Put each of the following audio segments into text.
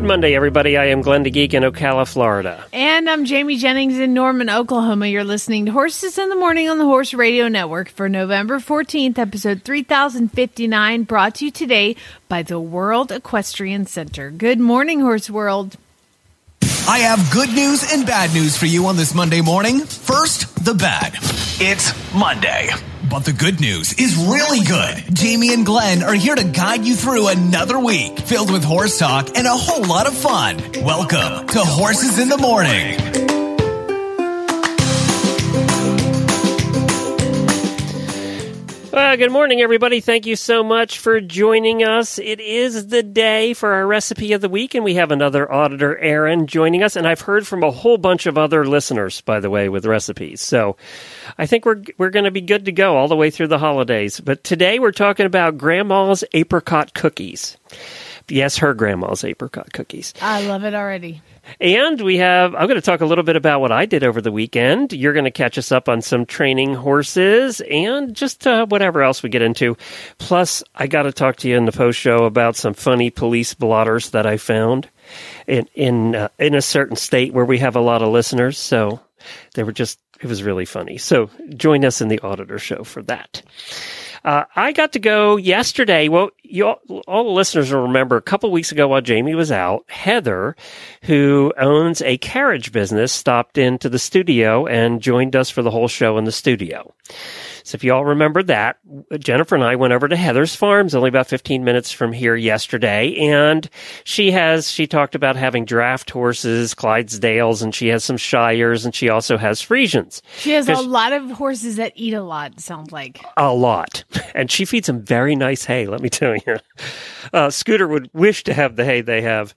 Good Monday, everybody. I am Glenn the Geek in Ocala, Florida. And I'm Jamie Jennings in Norman, Oklahoma. You're listening to Horses in the Morning on the Horse Radio Network for November 14th, episode 3059, brought to you today by the World Equestrian Center. Good morning, Horse World. I have good news and bad news for you on this Monday morning. First, the bad. It's Monday. But the good news is really good. Jamie and Glenn are here to guide you through another week filled with horse talk and a whole lot of fun. Welcome to Horses in the Morning. Well, good morning, everybody. Thank you so much for joining us. It is the day for our recipe of the week, and we have another auditor, Erin, joining us. And I've heard from a whole bunch of other listeners, by the way, with recipes. So I think we're we're going to be good to go all the way through the holidays. But today we're talking about Grandma's apricot cookies. Yes, her grandma's apricot cookies. I love it already. And we have, I'm going to talk a little bit about what I did over the weekend. You're going to catch us up on some training horses and just uh, whatever else we get into. Plus, I got to talk to you in the post show about some funny police blotters that I found in in uh, in a certain state where we have a lot of listeners. So they were just, it was really funny. So join us in the auditor show for that. Uh, I got to go yesterday. Well, you all, all the listeners will remember a couple weeks ago while Jamie was out, Heather, who owns a carriage business, stopped into the studio and joined us for the whole show in the studio. So if you all remember that, Jennifer and I went over to Heather's Farms, only about 15 minutes from here yesterday. And she has, she talked about having draft horses, Clydesdales, and she has some Shires, and she also has Friesians. She has a lot of horses that eat a lot, sounds like. A lot. And she feeds them very nice hay, let me tell you. Uh, Scooter would wish to have the hay they have.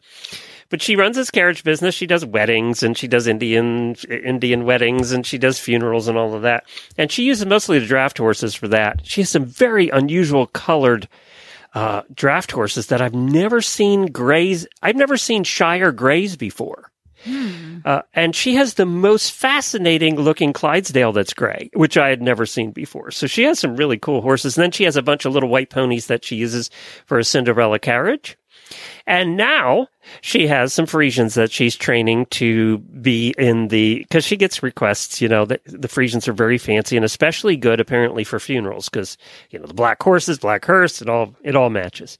But she runs this carriage business. She does weddings and she does Indian Indian weddings and she does funerals and all of that. And she uses mostly the draft horses for that. She has some very unusual colored uh, draft horses that I've never seen graze. I've never seen Shire grays before. Hmm. Uh, and she has the most fascinating looking Clydesdale that's gray, which I had never seen before. So she has some really cool horses. And then she has a bunch of little white ponies that she uses for a Cinderella carriage. And now she has some Friesians that she's training to be in the, because she gets requests, you know, the, the Friesians are very fancy and especially good apparently for funerals because, you know, the black horses, black hearse, it all, it all matches.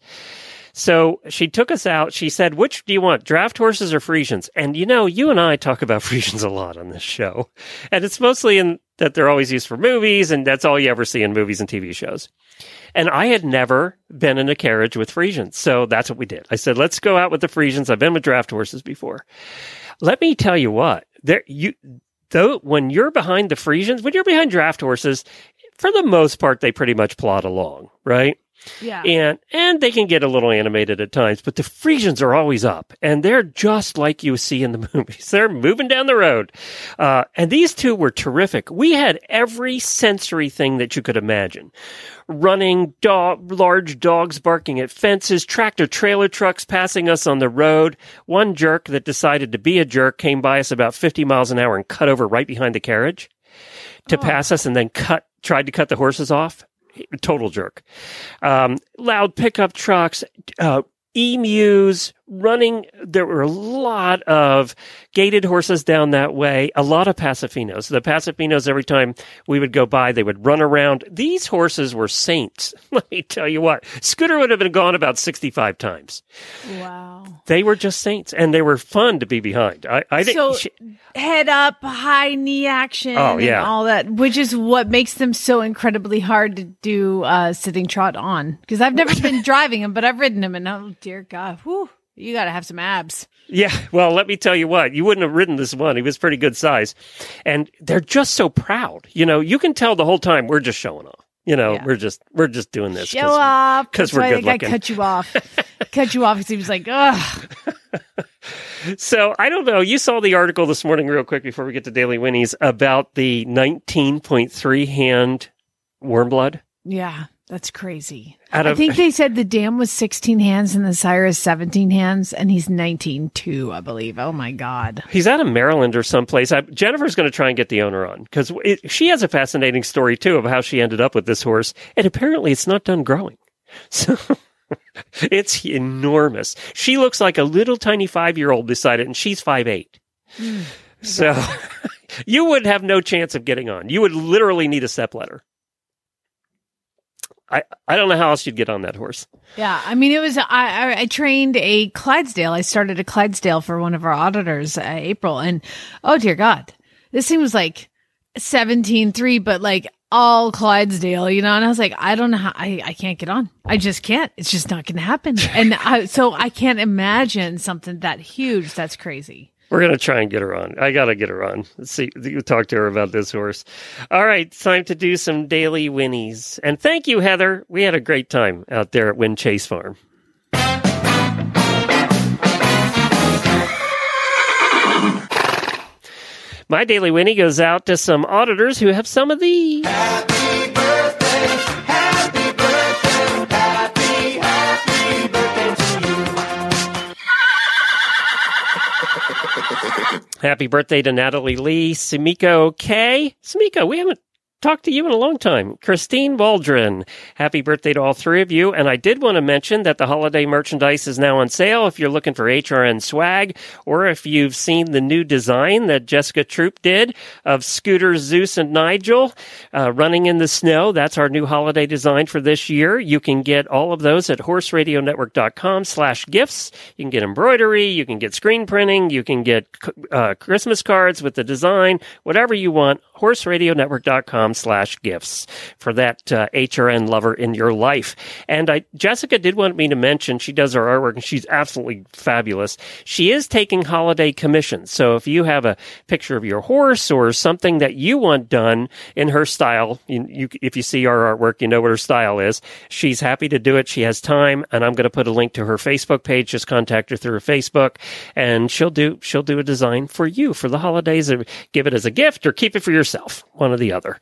So she took us out. She said, which do you want, draft horses or Friesians? And you know, you and I talk about Friesians a lot on this show. And it's mostly in that they're always used for movies and that's all you ever see in movies and TV shows. And I had never been in a carriage with Friesians. So that's what we did. I said, let's go out with the Friesians. I've been with draft horses before. Let me tell you what, there, you, though, when you're behind the Friesians, when you're behind draft horses, for the most part, they pretty much plod along, right? Yeah. And and they can get a little animated at times, but the Friesians are always up, and they're just like you see in the movies. They're moving down the road, uh, and these two were terrific. We had every sensory thing that you could imagine: running, dog, large dogs barking at fences, tractor trailer trucks passing us on the road. One jerk that decided to be a jerk came by us about fifty miles an hour and cut over right behind the carriage to pass us, and then cut tried to cut the horses off total jerk. Um, loud pickup trucks, uh, emus running. There were a lot of gaited horses down that way, a lot of Paso Finos. The Paso Finos, every time we would go by, they would run around. These horses were saints. Let me tell you what, Scooter would have been gone about 65 times. Wow. They were just saints and they were fun to be behind. I, I. So she- head up, high knee action, Oh, and yeah. all that, which is what makes them so incredibly hard to do uh, sitting trot on. Because I've never been driving them, but I've ridden them, and oh dear God, whew, you got to have some abs. Yeah, well, let me tell you what, you wouldn't have ridden this one. He was pretty good size. And they're just so proud. You know, you can tell the whole time we're just showing off. You know, Yeah. we're just we're just doing this. Show off, Because we're why good looking. cut you off, cut you off because he was like, ugh. So I don't know. You saw the article this morning, real quick, before we get to Daily Winnies, about the 19.3 hand warm blood. Yeah, that's crazy. Out I of- think they said the dam was 16 hands and the sire is 17 hands, and he's 19 too, I believe. Oh my God. He's out of Maryland or someplace. I, Jennifer's going to try and get the owner on because she has a fascinating story too of how she ended up with this horse, and apparently it's not done growing. So it's enormous. She looks like a little tiny five year old beside it, and she's five eight. Hmm. So you would have no chance of getting on. You would literally need a step ladder. I, I don't know how else you'd get on that horse. Yeah, I mean, it was. I, I trained a Clydesdale. I started a Clydesdale for one of our auditors, uh, April, and oh dear God, this thing was like seventeen three, but like all Clydesdale, you know. And I was like, I don't know how. I I can't get on. I just can't. It's just not going to happen. And I, so I can't imagine something that huge. That's crazy. We're gonna try and get her on. I gotta get her on. Let's see. You talk to her about this horse. All right, time to do some daily winnies. And thank you, Heather. We had a great time out there at Win Chase Farm. My daily winnie goes out to some auditors who have some of the Happy birthday to Natalie Lee, Sumiko K. Sumiko, we haven't talked to you in a long time. Christine Waldron, happy birthday to all three of you. And I did want to mention that the holiday merchandise is now on sale if you're looking for HRN swag or if you've seen the new design that Jessica Troop did of Scooter, Zeus, and Nigel uh, running in the snow. That's our new holiday design for this year. You can get all of those at horseradionetwork.com slash gifts. You can get embroidery. You can get screen printing. You can get uh, Christmas cards with the design, whatever you want. horseradionetwork.com slash gifts for that uh, HRN lover in your life. And I, Jessica did want me to mention she does her artwork and she's absolutely fabulous. She is taking holiday commissions. So if you have a picture of your horse or something that you want done in her style, you, you, if you see our artwork, you know what her style is. She's happy to do it. She has time, and I'm going to put a link to her Facebook page. Just contact her through her Facebook, and she'll do she'll do a design for you for the holidays. Give it as a gift, or keep it for yourself, one or the other.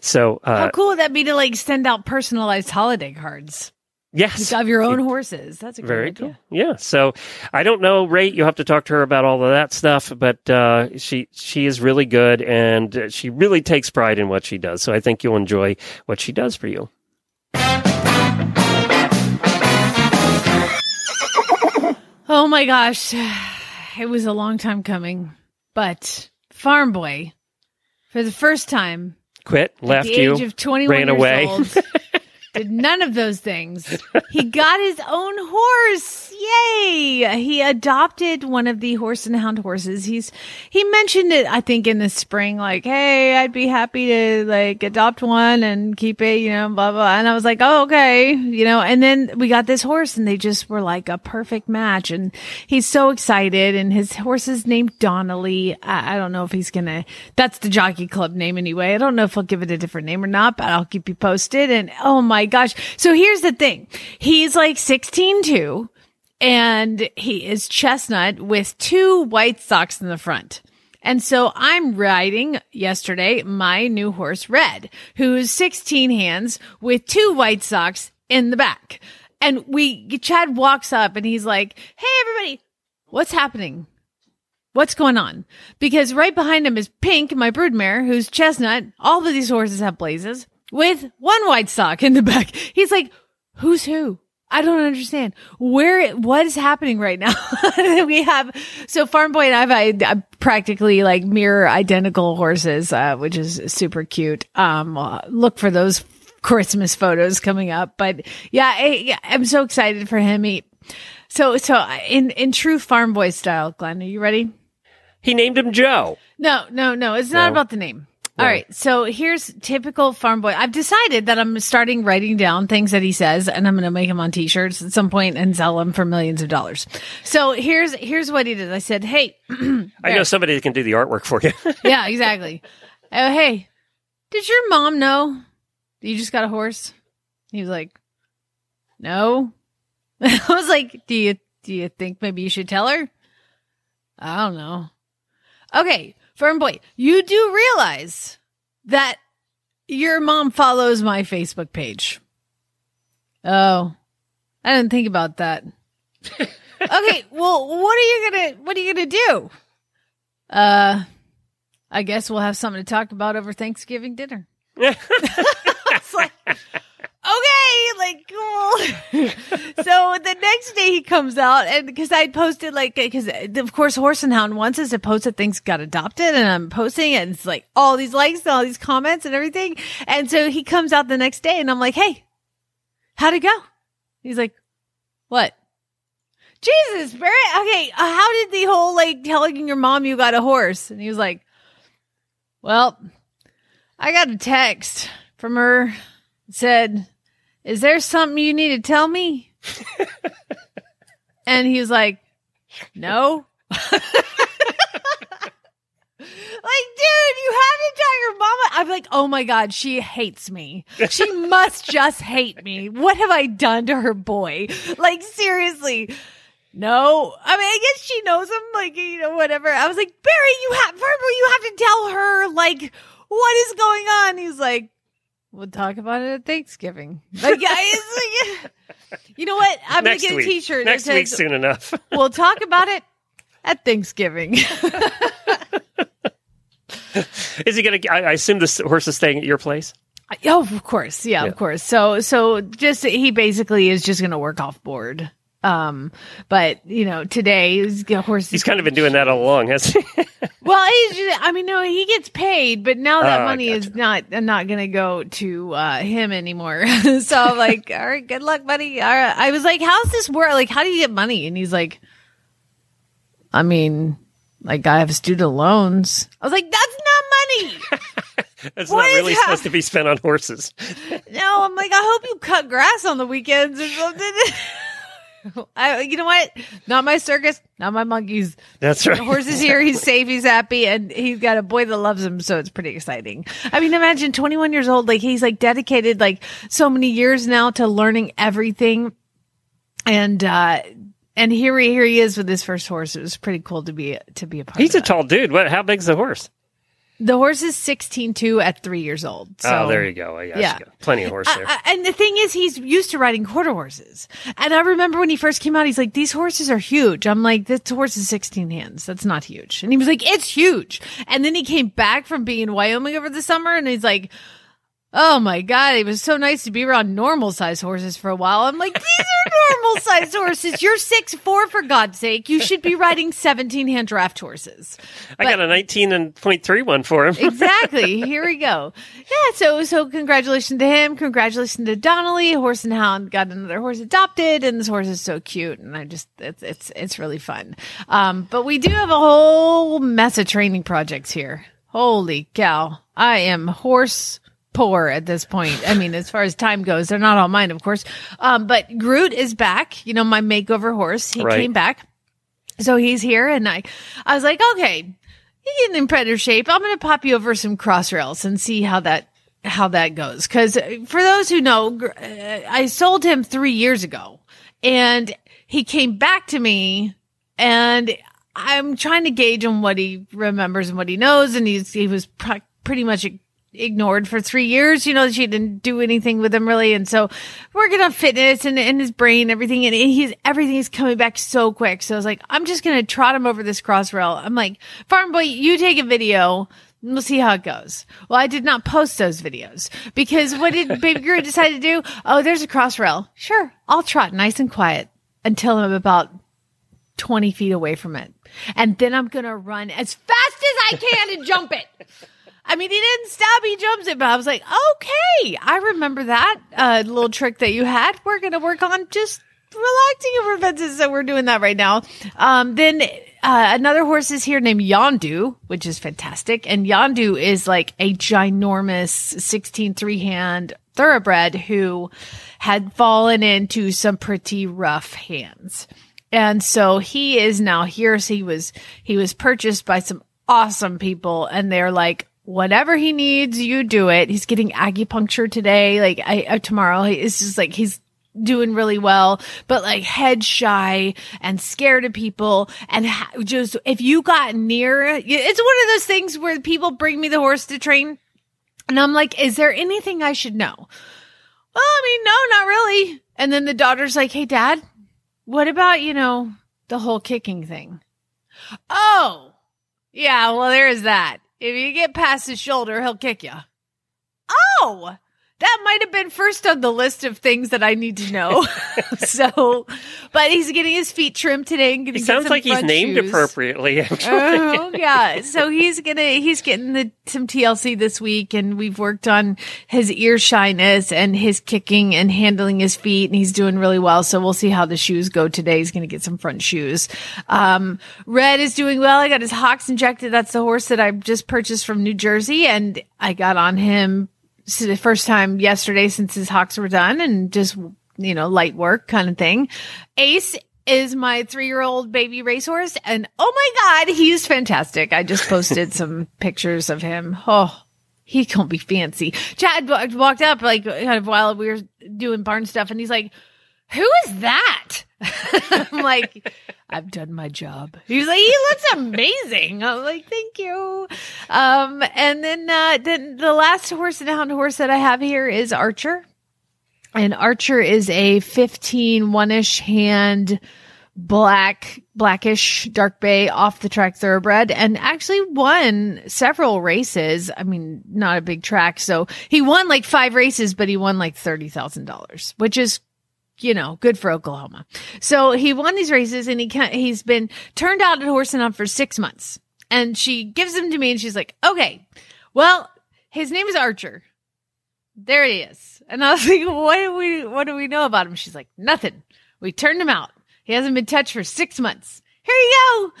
So uh, How cool would that be to like send out personalized holiday cards yes, of your own horses? That's a great Very idea. cool. Yeah. So I don't know, Ray. You'll have to talk to her about all of that stuff, but uh, she she is really good, and she really takes pride in what she does. So I think you'll enjoy what she does for you. Oh my gosh. It was a long time coming. But Farm Boy, for the first time, Quit, at left you, age of 21 ran away. did none of those things. He got his own horse. Yay! He adopted one of the horse and hound horses. He's he mentioned it, I think, in the spring, like, "Hey, I'd be happy to like adopt one and keep it," you know, blah blah. And I was like, "Oh, okay," you know. And then we got this horse, and they just were like a perfect match. And he's so excited. And his horse is named Donnelly. I, I don't know if he's gonna. That's the jockey club name anyway. I don't know if he'll give it a different name or not, but I'll keep you posted. And oh my gosh! So here's the thing: he's like 16 too and he is chestnut with two white socks in the front. And so I'm riding yesterday my new horse Red, who's 16 hands with two white socks in the back. And we, Chad walks up and he's like, Hey, everybody, what's happening? What's going on? Because right behind him is Pink, my broodmare, who's chestnut. All of these horses have blazes with one white sock in the back. He's like, who's who? I don't understand where, what is happening right now? we have, so Farm Boy and I've I, I practically like mirror identical horses, uh, which is super cute. Um, uh, look for those Christmas photos coming up. But yeah, I, I'm so excited for him. He, so, so in, in true Farm Boy style, Glenn, are you ready? He named him Joe. No, no, no. It's not No. about the name. All right. So here's typical farm boy. I've decided that I'm starting writing down things that he says and I'm going to make them on t-shirts at some point and sell them for millions of dollars. So here's, here's what he did. I said, Hey, I know somebody that can do the artwork for you. yeah, exactly. Oh, hey, did your mom know you just got a horse? He was like, no. I was like, do you, do you think maybe you should tell her? I don't know. Okay, firm boy, you do realize that your mom follows my Facebook page. Oh, I didn't think about that. okay, well, what are you gonna what are you gonna do? Uh, I guess we'll have something to talk about over Thanksgiving dinner. it's like, okay, like cool. so the next day he comes out, and because I posted like, because of course Horse and Hound wants us to post that things got adopted, and I'm posting it, and it's like all these likes and all these comments and everything. And so he comes out the next day, and I'm like, hey, how'd it go? He's like, what? Jesus, Barrett. Okay, uh, how did the whole like telling your mom you got a horse? And he was like, well, I got a text from her. Said, is there something you need to tell me? and he was like, no. Like, dude, you had to tell your mama. I'm like, oh my God, she hates me. She must just hate me. What have I done to her boy? Like, seriously. No, I mean, I guess she knows him, like, you know, whatever. I was like, Barry, you have, Barbara, you have to tell her, like, what is going on? He's like, we'll talk about it at Thanksgiving. Like, yeah, it's like, you know what? I'm gonna get week. a t-shirt Next that week says, soon enough. we'll talk about it at Thanksgiving. Is he going to? I I assume this horse is staying at your place. Oh, of course. Yeah, Yeah. of course. So, so just, he basically is just going to work off board. Um, but you know, today he's got horse. He's kind of been doing that all along, hasn't he? well, he's just, I mean, no, he gets paid, but now that Oh, money is gotcha. not, not going to go to, uh, him anymore. so I'm like, all right, good luck, buddy. All right. I was like, how's this work? Like, how do you get money? And he's like, I mean, like I have student loans. I was like, that's not money. That's What not is really supposed to be spent on horses. No, I'm like, I hope you cut grass on the weekends or something. I, you know what? Not my circus, not my monkeys. That's right. The horse is here. He's safe. He's happy, and he's got a boy that loves him. So it's pretty exciting. I mean, imagine 21 years old. Like he's like dedicated like so many years now to learning everything, and uh and here he here he is with his first horse. It was pretty cool to be to be a part. Of. He's a tall dude. What? How big's the horse? The horse is 16 at three years old. So. oh, there you go. Yeah, yeah. plenty of horse there. Uh, and the thing is, he's used to riding quarter horses. And I remember when he first came out, he's like, these horses are huge. I'm like, this horse is 16 hands. That's not huge. And he was like, it's huge. And then he came back from being in Wyoming over the summer and he's like, Oh my God, it was so nice to be around normal sized horses for a while. I'm like, these are normal sized horses. You're six four for God's sake. You should be riding 17 hand draft horses. I got a 19 and point three one for him. exactly. Here we go. Yeah. So, so congratulations to him. Congratulations to Donnelly. Horse and Hound got another horse adopted, and this horse is so cute. And I just, it's, it's, it's really fun. Um, but we do have a whole mess of training projects here. Holy cow. I am horse poor at this point. I mean, as far as time goes, they're not all mine, of course. Um, but Groot is back. You know, my makeover horse. He Right. came back. So he's here and I, I was like, okay, you're getting in better shape. I'm going to pop you over some cross rails and see how that, how that goes. Cause uh, for those who know, uh, I sold him three years ago and he came back to me and I'm trying to gauge on what he remembers and what he knows. And he's, he was pr- pretty much ignored for three years. You know, she didn't do anything with him really. And so working on fitness and, and his brain, everything. And he's, everything is coming back so quick. So I was like, I'm just going to trot him over this cross rail. I'm like, farm boy, you take a video. We'll see how it goes. Well, I did not post those videos because what did Baby Groot decide to do? Oh, there's a cross rail. Sure. I'll trot nice and quiet until I'm about 20 feet away from it. And then I'm going to run as fast as I can and jump it. I mean, he didn't stop. He jumps it, but I was like, okay, I remember that uh, little trick that you had. We're going to work on just relaxing over fences. So we're doing that right now. Um, then uh, another horse is here named Yondu, which is fantastic. And Yondu is like a ginormous 16 three hand thoroughbred who had fallen into some pretty rough hands. And so he is now here. So he was, he was purchased by some awesome people and they're like, whatever he needs, you do it. He's getting acupuncture today, like I, uh, tomorrow. It's just like, he's doing really well, but like head shy and scared of people. And ha- just if you got near, it's one of those things where people bring me the horse to train. And I'm like, is there anything I should know? Well, I mean, no, not really. And then the daughter's like, hey, dad, what about, you know, the whole kicking thing? Oh, yeah, well, there is that. If you get past his shoulder, he'll kick you. Oh, that might have been first on the list of things that I need to know. so, but he's getting his feet trimmed today and He sounds like he's named shoes. appropriately. Actually. Oh yeah, so he's gonna he's getting the some TLC this week, and we've worked on his ear shyness and his kicking and handling his feet, and he's doing really well. So we'll see how the shoes go today. He's gonna get some front shoes. Um, Red is doing well. I got his hocks injected. That's the horse that I just purchased from New Jersey, and I got on him so the first time yesterday since his hocks were done and just you know light work kind of thing. Ace is my three-year-old baby racehorse and oh my god he's fantastic. I just posted some pictures of him. Oh he can't be fancy. Chad wa- walked up like kind of while we were doing barn stuff and he's like who is that? I'm like i've done my job. He's like he looks amazing. I'm like thank you. Um and then uh then the last horse and hound horse that i have here is archer. And archer is a 15 one-ish hand black blackish dark bay off the track thoroughbred and actually won several races. I mean not a big track. So he won like five races but he won like $30000 which is you know, good for Oklahoma. So he won these races and he can he's been turned out at Horse and Hound for six months. And she gives him to me and she's like, okay, well, his name is Archer. There he is. And I was like, what do we, what do we know about him? She's like, nothing. We turned him out. He hasn't been touched for six months. Here you go.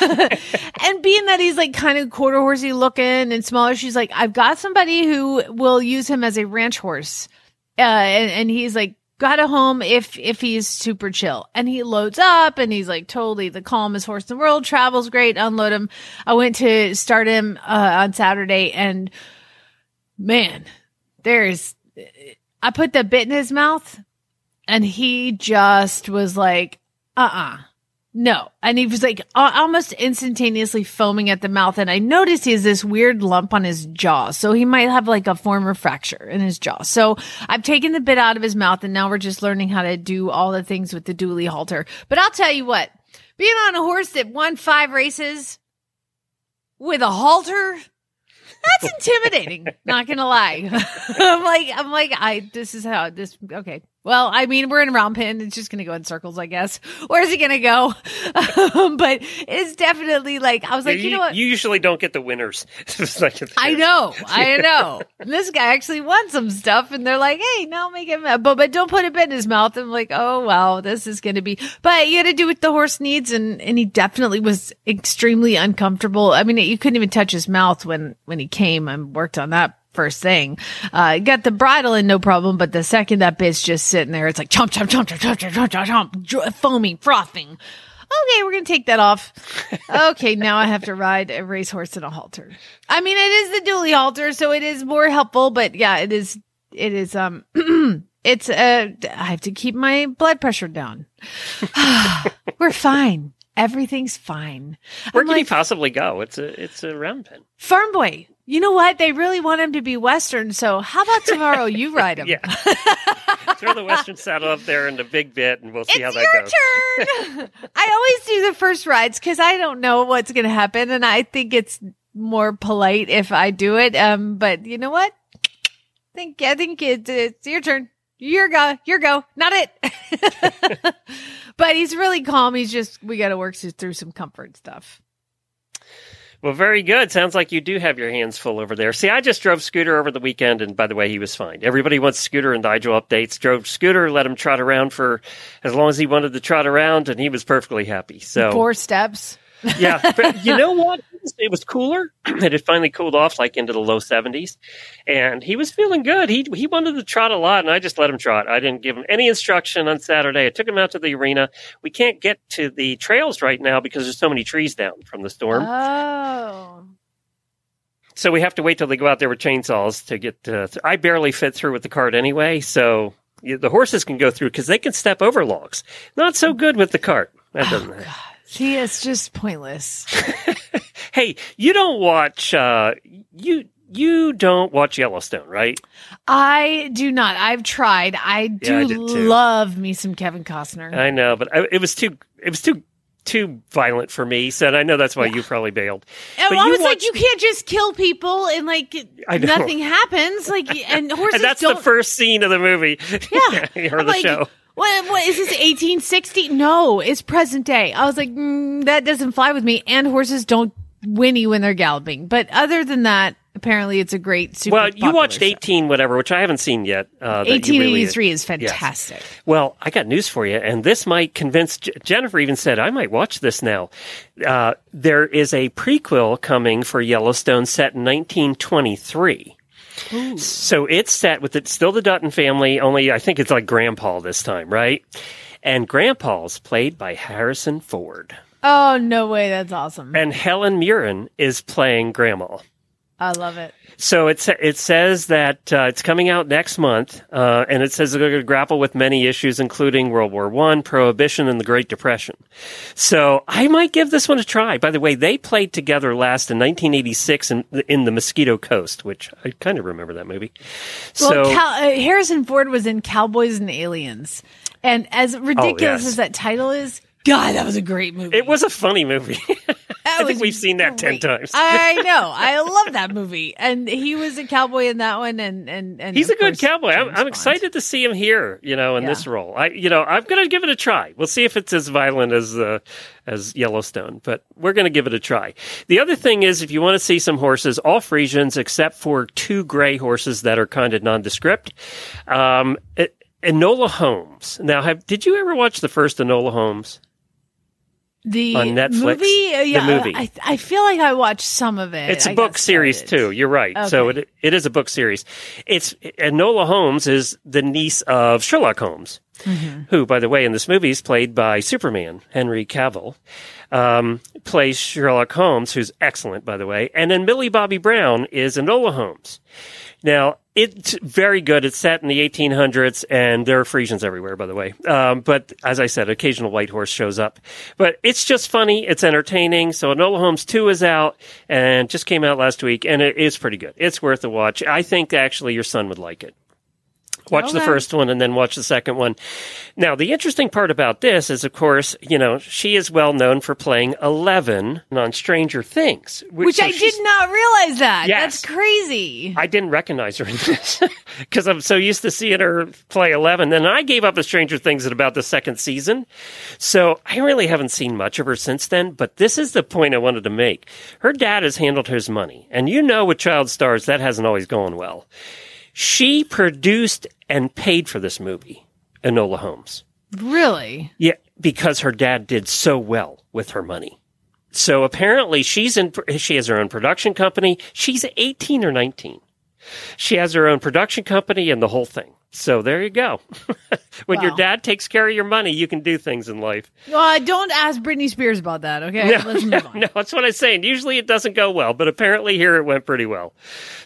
and being that he's like kind of quarter horsey looking and smaller, she's like, I've got somebody who will use him as a ranch horse. Uh, and, and he's like, got a home if if he's super chill. And he loads up and he's like totally the calmest horse in the world travels great unload him. I went to start him uh, on saturday and man there's i put the bit in his mouth and he just was like uh-uh no. And he was like almost instantaneously foaming at the mouth. And i noticed he has this weird lump on his jaw. So he might have like a former fracture in his jaw. So i've taken the bit out of his mouth and now we're just learning how to do all the things with the dually halter. But i'll tell you what. Being on a horse that won five races with a halter? That's intimidating. Not gonna lie. I'm like i'm like i this is how this okay well i mean we're in round pen it's just gonna go in circles i guess where's it gonna go um, but it's definitely like i was like you, know what you usually don't get the winners. Like- I know, I know. this guy actually won some stuff, and they're like, "Hey, now make him," but but don't put a bit in his mouth. I'm like, "Oh wow, this is going to be." But you got to do what the horse needs, and and he definitely was extremely uncomfortable. I mean, you couldn't even touch his mouth when when he came and worked on that first thing. Uh, got the bridle in no problem, but the second that bit's just sitting there, it's like chomp, chomp, chomp, chomp, chomp, chomp, chomp, chomp foaming, frothing. Okay, we're gonna take that off. Okay, now I have to ride a racehorse in a halter. I mean, it is the dually halter, so it is more helpful, but yeah, it is, it is, um, it's, uh, I have to keep my blood pressure down. we're fine. Everything's fine. Where I'm can like, you possibly go? It's a, it's a round pen. Farm boy. You know what? They really want him to be Western. So how about tomorrow you ride him? Yeah. Throw the western saddle up there in the big bit, and we'll see how that your goes. turn. I always do the first rides because I don't know what's going to happen, and I think it's more polite if I do it. Um, but you know what? I think I think it's, it's your turn. Your go. Your go. Not it. but he's really calm. He's just we got to work through some comfort stuff. Well, very good. Sounds like you do have your hands full over there. See, I just drove Scooter over the weekend, and by the way, he was fine. Everybody wants Scooter and Nigel updates. Drove Scooter, let him trot around for as long as he wanted to trot around, and he was perfectly happy. So Four steps. yeah, but you know what? It was cooler. It had finally cooled off, like into the low seventies, and he was feeling good. He he wanted to trot a lot, and I just let him trot. I didn't give him any instruction on Saturday. I took him out to the arena. We can't get to the trails right now because there's so many trees down from the storm. Oh. So we have to wait till they go out there with chainsaws to get. Uh, I barely fit through with the cart anyway, so The horses can go through because they can step over logs. Not so good with the cart. That doesn't. See, it's just pointless. hey, you don't watch. Uh, you you don't watch Yellowstone, right? I do not. I've tried. I do I love me some Kevin Costner. I know, but I, it was too. It was too too violent for me. So I know that's why you probably bailed. And But I was like, you can't just kill people and like nothing happens. Like, and horses And that's don't. the first scene of the movie. Yeah, or I'm the like, show. What, what is this? 1860? No, it's present day. I was like, mm, that doesn't fly with me. And horses don't whinny when they're galloping. But other than that, apparently it's a great. Super Well, you watched show. 18 whatever, which I haven't seen yet. Uh, that you really- 1883 is Yes. fantastic. Well, I got news for you, and this might convince J- Jennifer. Even said I might watch this now. Uh, there is a prequel coming for Yellowstone set in 1923. So it's set with it, still the Dutton family, only I think it's like Grandpa this time, right? And Grandpa's played by Harrison Ford, Oh no way! That's awesome. and Helen Mirren is playing Grandma. I love it. So it it says that uh, it's coming out next month, uh, and it says they're going to grapple with many issues, including World War One, Prohibition, and the Great Depression. So I might give this one a try. By the way, they played together last in 1986 in, in the Mosquito Coast, which I kind of remember that movie. Well, so Cal- uh, Harrison Ford was in Cowboys and Aliens, and as ridiculous yes. as that title is, God, that was a great movie. it was a funny movie. I think we've seen that 10 times. I know. I love that movie, and he was a cowboy in that one, and and and He's a good cowboy. I'm, I'm excited to see him here, you know, in Yeah. this role. I, you know, I'm going to give it a try. We'll see if it's as violent as uh, as Yellowstone, but we're going to give it a try. The other thing is, if you want to see some horses, all Friesians except for two gray horses that are kind of nondescript. Um, it, Enola Holmes. Now, have did you ever watch the first Enola Holmes? The on Netflix? movie, Uh, The yeah, movie. I, I feel like I watched some of it. It's a I book series too. You're right. So it it is a book series. It's Enola Holmes is the niece of Sherlock Holmes, Mm-hmm. who, by the way, in this movie is played by Superman Henry Cavill. Um, plays Sherlock Holmes, who's excellent, by the way, and then Millie Bobby Brown is Enola Holmes. Now, it's very good. It's set in the 1800s, and there are Friesians everywhere, by the way. Um, but as I said, occasional white horse shows up. But it's just funny. It's entertaining. So Enola Holmes 2 is out and just came out last week, and it is pretty good. It's worth a watch. I think actually your son would like it. Watch the first one and then watch the second one. Now, the interesting part about this is, of course, you know, she is well known for playing Eleven on Stranger Things, Which so I did not realize that. Yes. That's crazy. I didn't recognize her in this because I'm so used to seeing her play Eleven. And I gave up with Stranger Things at about the second season, so I really haven't seen much of her since then. But this is the point I wanted to make. Her dad has handled his money, and you know, with child stars, that hasn't always gone well. She produced and paid for this movie, Enola Holmes. Really? Yeah, because her dad did so well with her money. So apparently she's in she has her own production company. She's 18 or 19. She has her own production company and the whole thing. So there you go. when your dad takes care of your money, you can do things in life. Well, don't ask Britney Spears about that. Okay, let's move on. No, that's what I'm saying. Usually it doesn't go well, but apparently here it went pretty well.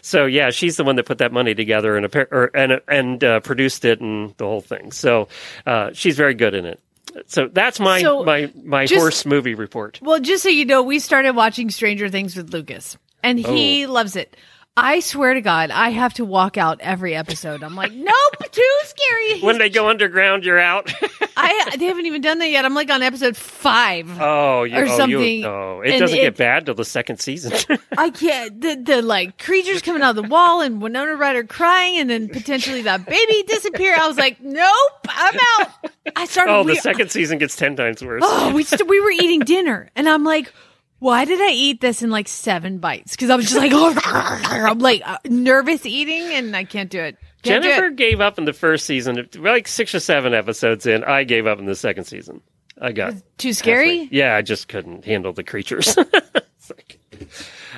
So yeah, she's the one that put that money together and or, and and uh, produced it and the whole thing. So uh, she's very good in it. So that's my So, my my just- horse movie report. Well, just so you know, we started watching Stranger Things with Lucas, and Oh. he loves it. I swear to God, I have to walk out every episode. I'm like, nope, too scary. When they go underground, you're out. I they haven't even done that yet. I'm like on episode five. oh, you, Or oh, something. You, oh, it And doesn't it- get bad till the second season. I can't. The the like creatures coming out of the wall and Winona Ryder crying, and then potentially that baby disappear. I was like, nope, I'm out. I started. oh, the re- second season gets ten times worse. Oh, we st- we were eating dinner, and I'm like, why did I eat this in like seven bites? Because I was just like, I'm like uh, nervous eating, and I can't do it. Can't do Jennifer it. gave up in the first season. Like six or seven episodes in, I gave up in the second season. I got too scary. halfway. Yeah, I just couldn't handle the creatures. It's like,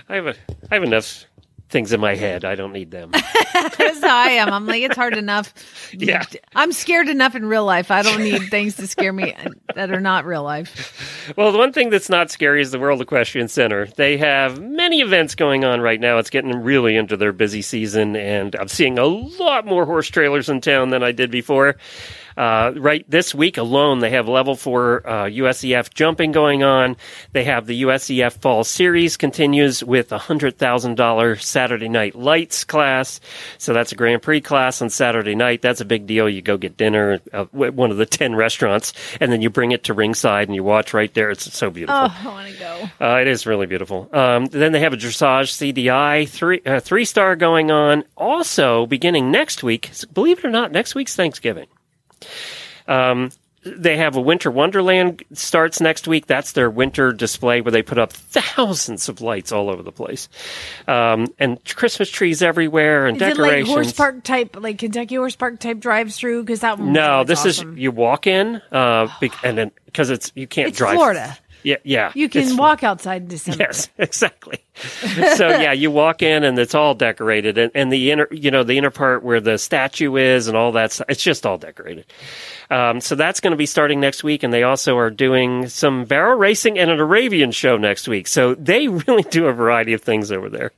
I have a, I have enough things in my head. I don't need them. That's how I am. I'm like, it's hard enough. Yeah. I'm scared enough in real life. I don't need things to scare me that are not real life. Well, the one thing that's not scary is the World Equestrian Center. They have many events going on right now. It's getting really into their busy season, and I'm seeing a lot more horse trailers in town than I did before. Uh, right this week alone, they have level four uh, USEF jumping going on. They have the USEF Fall Series continues with a hundred thousand dollar Saturday Night Lights class. So that's a Grand Prix class on Saturday night. That's a big deal. You go get dinner at one of the ten restaurants, and then you bring it to ringside and you watch right there. It's so beautiful. Oh, I want to go. Uh, it is really beautiful. Um, then they have a dressage CDI three uh, three star going on. Also beginning next week. Believe it or not, next week's Thanksgiving. Um, they have a winter wonderland starts next week. That's their winter display where they put up thousands of lights all over the place, um, and Christmas trees everywhere and Is it decorations. like horse park type, like Kentucky horse park type drive through? Because that no, this awesome. is you walk in, uh, and then because it's you can't drive It's drive. Florida. Yeah, yeah. You can walk outside in December. Yes, exactly. so yeah, you walk in and it's all decorated, and, and the inner, you know, the inner part where the statue is and all that. stuff, It's just all decorated. Um, so that's going to be starting next week, and they also are doing some barrel racing and an Arabian show next week. So they really do a variety of things over there.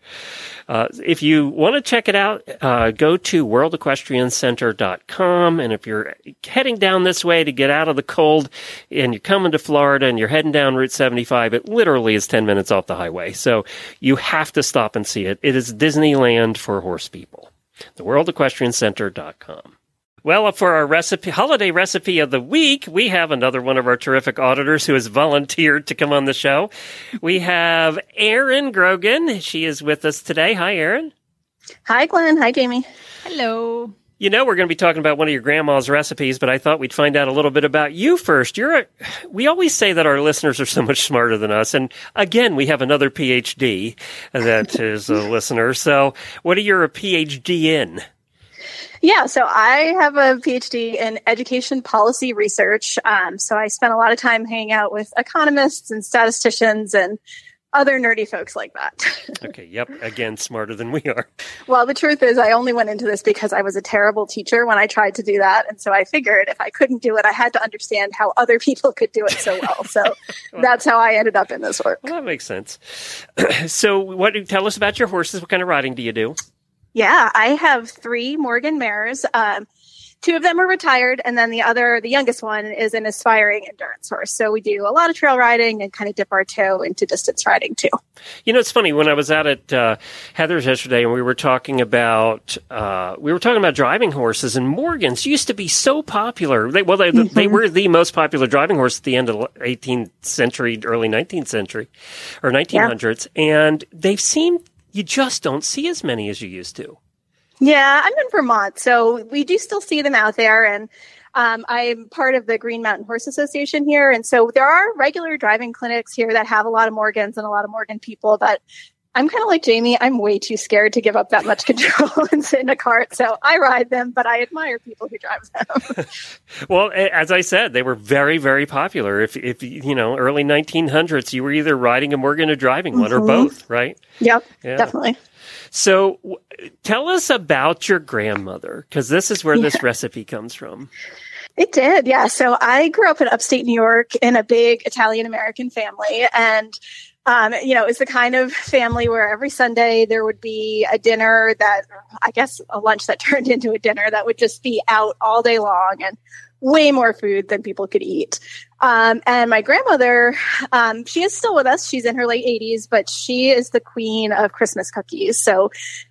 Uh, if you want to check it out, uh, go to worldequestriancenter.com. And if you're heading down this way to get out of the cold and you're coming to Florida and you're heading down Route 75, it literally is 10 minutes off the highway. So you have to stop and see it. It is Disneyland for horse people. The worldequestriancenter.com. Well, for our recipe, holiday recipe of the week, we have another one of our terrific auditors who has volunteered to come on the show. We have Erin Grogan. She is with us today. Hi, Erin. Hi, Glenn. Hi, Jamie. Hello. You know, we're going to be talking about one of your grandma's recipes, but I thought we'd find out a little bit about you first. You're a, we always say that our listeners are so much smarter than us. And again, we have another PhD that is a listener. So what are you a PhD in? Yeah, so I have a PhD in education policy research. Um, so I spent a lot of time hanging out with economists and statisticians and other nerdy folks like that. Okay. Yep. Again, smarter than we are. well, the truth is, I only went into this because I was a terrible teacher when I tried to do that. And so I figured if I couldn't do it, I had to understand how other people could do it so well. So that's how I ended up in this work. Well, that makes sense. so what, tell us about your horses. What kind of riding do you do? Yeah, I have three Morgan mares. Um, two of them are retired, and then the other, the youngest one, is an aspiring endurance horse. So we do a lot of trail riding and kind of dip our toe into distance riding too. You know, it's funny when I was out at uh, Heather's yesterday, and we were talking about uh, we were talking about driving horses, and Morgans used to be so popular. They, well, they, they were the most popular driving horse at the end of the 18th century, early 19th century, or 1900s, and they've seemed you just don't see as many as you used to. Yeah, I'm in Vermont, so we do still see them out there, and um, I'm part of the Green Mountain Horse Association here, and so there are regular driving clinics here that have a lot of Morgans and a lot of Morgan people. But I'm kind of like Jamie; I'm way too scared to give up that much control and sit in a cart. So I ride them, but I admire people who drive them. Well, as I said, they were very, very popular. If, if you know, early 1900s, you were either riding a Morgan or driving one, or mm-hmm. both, right? yep, Yeah. definitely. So, w- tell us about your grandmother, because this is where this recipe comes from. It did, yeah. So I grew up in upstate New York in a big Italian American family. And, um, you know, it was the kind of family where every Sunday there would be a dinner that, I guess, a lunch that turned into a dinner that would just be out all day long and way more food than people could eat. Um, and my grandmother, um, she is still with us. She's in her late 80s, but she is the queen of Christmas cookies. So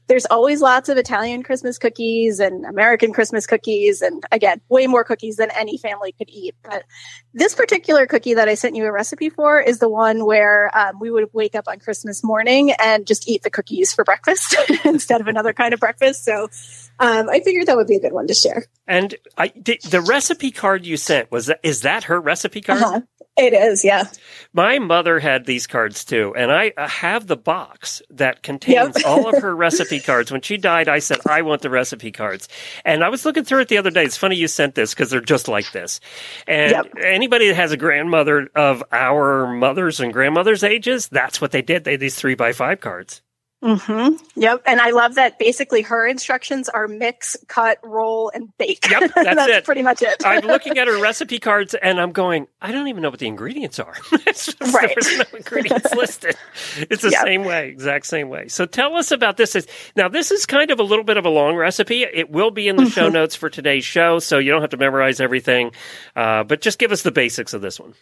there's always lots of Italian Christmas cookies and American Christmas cookies. And again, way more cookies than any family could eat. But this particular cookie that I sent you a recipe for is the one where um, we would wake up on Christmas morning and just eat the cookies for breakfast instead of another kind of breakfast. So um, I figured that would be a good one to share. And I, the, the recipe card you sent was that is that her recipe card? Uh-huh. It is, yeah. My mother had these cards too, and I have the box that contains Yep. all of her recipe cards. When she died, I said I want the recipe cards, and I was looking through it the other day. It's funny you sent this because they're just like this. And Yep. anybody that has a grandmother of our mothers and grandmothers' ages, that's what they did. They had these three by five cards. Hmm Yep. And I love that basically her instructions are mix, cut, roll, and bake. Yep, that's it. pretty much it. I'm looking at her recipe cards and I'm going, I don't even know what the ingredients are. It's just- Right. There's no ingredients listed. It's the Yep. same way, exact same way. So tell us about this. Now, this is kind of a little bit of a long recipe. It will be in the Mm-hmm. show notes for today's show, so you don't have to memorize everything. Uh, but just give us the basics of this one.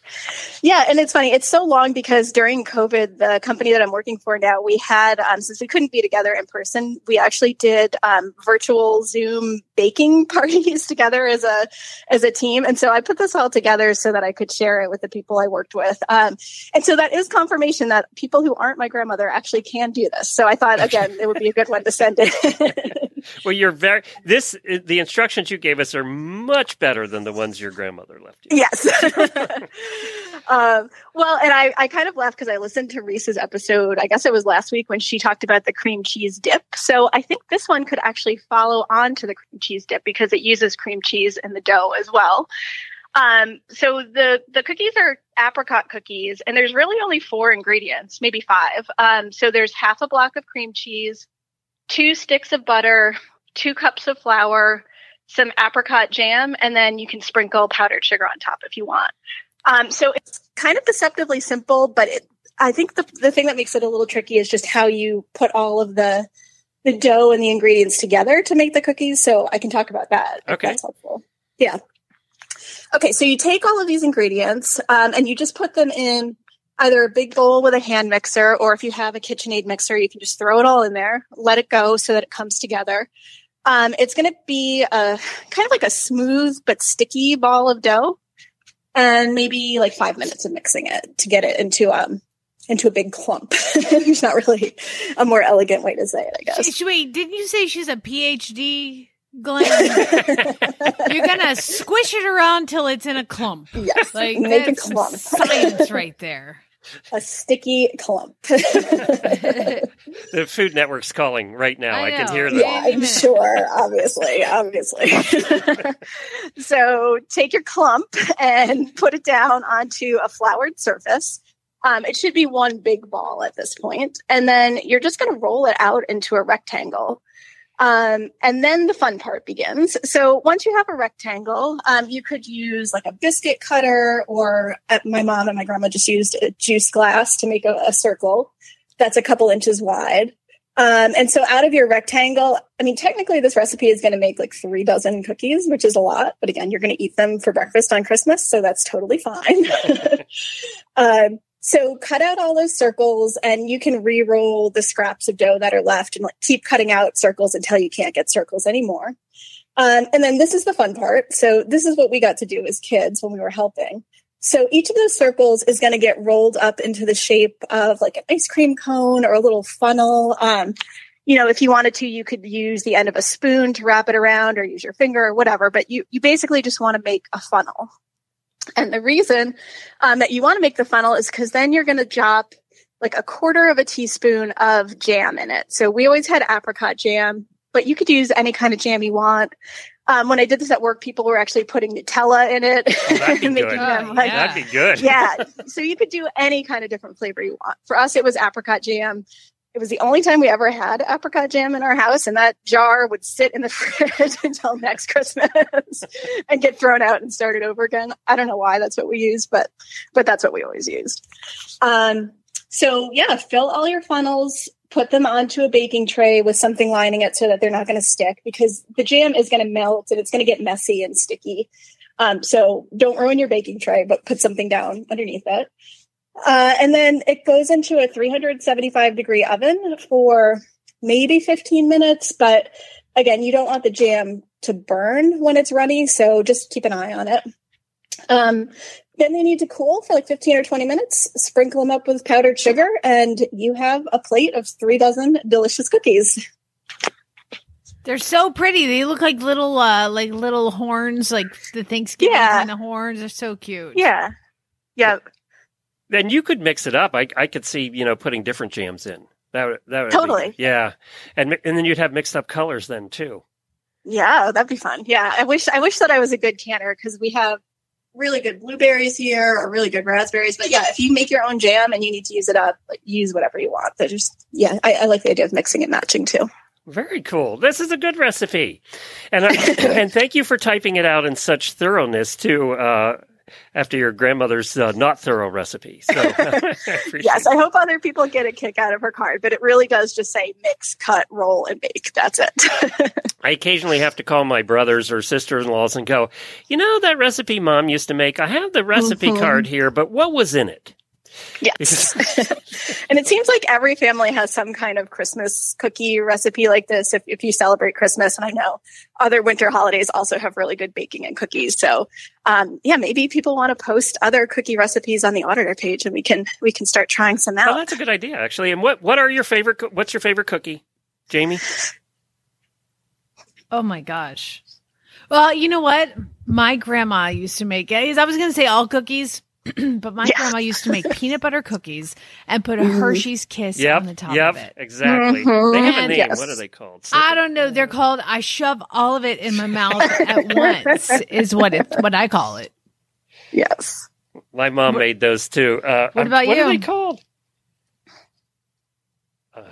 Yeah, and it's funny. It's so long because during COVID, the company that I'm working for now, we had um, since we couldn't be together in person, we actually did um, virtual Zoom baking parties together as a as a team. And so I put this all together so that I could share it with the people I worked with. Um, and so that is confirmation that people who aren't my grandmother actually can do this. So I thought again, it would be a good one to send it. Well, you're very, this, the instructions you gave us are much better than the ones your grandmother left you. Yes. um, well, and I, I kind of laughed because I listened to Reese's episode, I guess it was last week when she talked about the cream cheese dip. So I think this one could actually follow on to the cream cheese dip because it uses cream cheese in the dough as well. Um, so the, the cookies are apricot cookies and there's really only four ingredients, maybe five. Um, so there's half a block of cream cheese, two sticks of butter, two cups of flour, some apricot jam, and then you can sprinkle powdered sugar on top if you want. Um, so it's kind of deceptively simple, but it, I think the the thing that makes it a little tricky is just how you put all of the the dough and the ingredients together to make the cookies. So I can talk about that. Okay. that's helpful. Yeah. Okay, so you take all of these ingredients um, and you just put them in either a big bowl with a hand mixer, or if you have a KitchenAid mixer, you can just throw it all in there, let it go so that it comes together. Um, it's going to be a kind of like a smooth but sticky ball of dough, and maybe like five minutes of mixing it to get it into um into a big clump. There's not really a more elegant way to say it, I guess. Wait, didn't you say she's a PhD, Glenn? You're gonna squish it around till it's in a clump. yes, Like make a clump, science right there. A sticky clump. The Food Network's calling right now. I, I can know. hear yeah, that. Any I'm sure. Obviously, obviously. so take your clump and put it down onto a floured surface. Um, it should be one big ball at this point, and then you're just going to roll it out into a rectangle. Um, and then the fun part begins. So once you have a rectangle, um, you could use like a biscuit cutter, or uh, my mom and my grandma just used a juice glass to make a, a circle that's a couple inches wide. Um, and so out of your rectangle, I mean, technically this recipe is going to make like three dozen cookies, which is a lot. But again, you're going to eat them for breakfast on Christmas. So that's totally fine. um, so cut out all those circles and you can re-roll the scraps of dough that are left and like keep cutting out circles until you can't get circles anymore. Um, and then this is the fun part. So this is what we got to do as kids when we were helping. So each of those circles is going to get rolled up into the shape of like an ice cream cone or a little funnel. Um, you know, if you wanted to, you could use the end of a spoon to wrap it around or use your finger or whatever, but you, you basically just want to make a funnel. And the reason um, that you want to make the funnel is because then you're going to drop like a quarter of a teaspoon of jam in it. So we always had apricot jam, but you could use any kind of jam you want. Um, when I did this at work, people were actually putting Nutella in it, Oh, that'd be making good. them Oh, like yeah. That'd be good. yeah. So you could do any kind of different flavor you want. For us, it was apricot jam. It was the only time we ever had apricot jam in our house, and that jar would sit in the fridge until next Christmas and get thrown out and started over again. I don't know why that's what we used, but but that's what we always used. Um, so yeah, fill all your funnels, put them onto a baking tray with something lining it so that they're not going to stick because the jam is going to melt and it's going to get messy and sticky. Um, so don't ruin your baking tray, but put something down underneath it. Uh, and then it goes into a 375 degree oven for maybe 15 minutes. But again, you don't want the jam to burn when it's runny. So just keep an eye on it. Um, then they need to cool for like 15 or 20 minutes. Sprinkle them up with powdered sugar, and you have a plate of three dozen delicious cookies. They're so pretty. They look like little, uh, like little horns, like the Thanksgiving Yeah. kind of horns. They're so cute. Yeah. Yeah. Then you could mix it up. I I could see you know putting different jams in. That would that would be- Totally. yeah, and and then you'd have mixed up colors then too. Yeah, that'd be fun. Yeah, I wish I wish that I was a good canner because we have really good blueberries here or really good raspberries. But yeah, if you make your own jam and you need to use it up, like, use whatever you want. They're just yeah, I, I like the idea of mixing and matching too. Very cool. This is a good recipe, and I, and thank you for typing it out in such thoroughness too. Uh, after your grandmother's uh, not thorough recipe, so I Yes, I hope other people get a kick out of her card, but it really does just say mix, cut, roll, and bake. That's it. I occasionally have to call my brothers or sisters in laws and go, you know, that recipe mom used to make, I have the recipe Mhm. card here, but what was in it? Yes. and it seems like every family has some kind of Christmas cookie recipe like this if, if you celebrate Christmas. And I know other winter holidays also have really good baking and cookies. So um, yeah, maybe people want to post other cookie recipes on the auditor page and we can we can start trying some Oh, out. that's a good idea, actually. And what, what are your favorite, coo- what's your favorite cookie, Jamie? Oh my gosh. Well, you know what? My grandma used to make it. I was going to say all cookies, but my Yeah. grandma used to make peanut butter cookies and put a Hershey's kiss Yep, on the top yep, of it. exactly. Mhm. They have a name. Yes. What are they called? I don't know. They're called I shove all of it in my mouth at once is what it what I call it. Yes. My mom made those too. Uh, What um, about What are you? they called? Uh,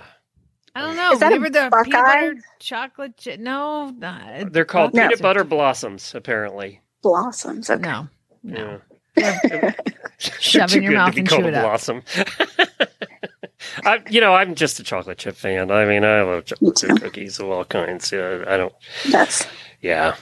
I don't know. Is that a we were the Buckeye? peanut butter chocolate chip. No, not, they're called No. peanut butter blossoms, apparently. Blossoms. Okay. no, no. Yeah. Shove in your mouth and chew it up. blossom. I, you know, I'm just a chocolate chip fan. I mean, I love chocolate chip cookies of all kinds. Yeah, I don't. Yes. Yeah,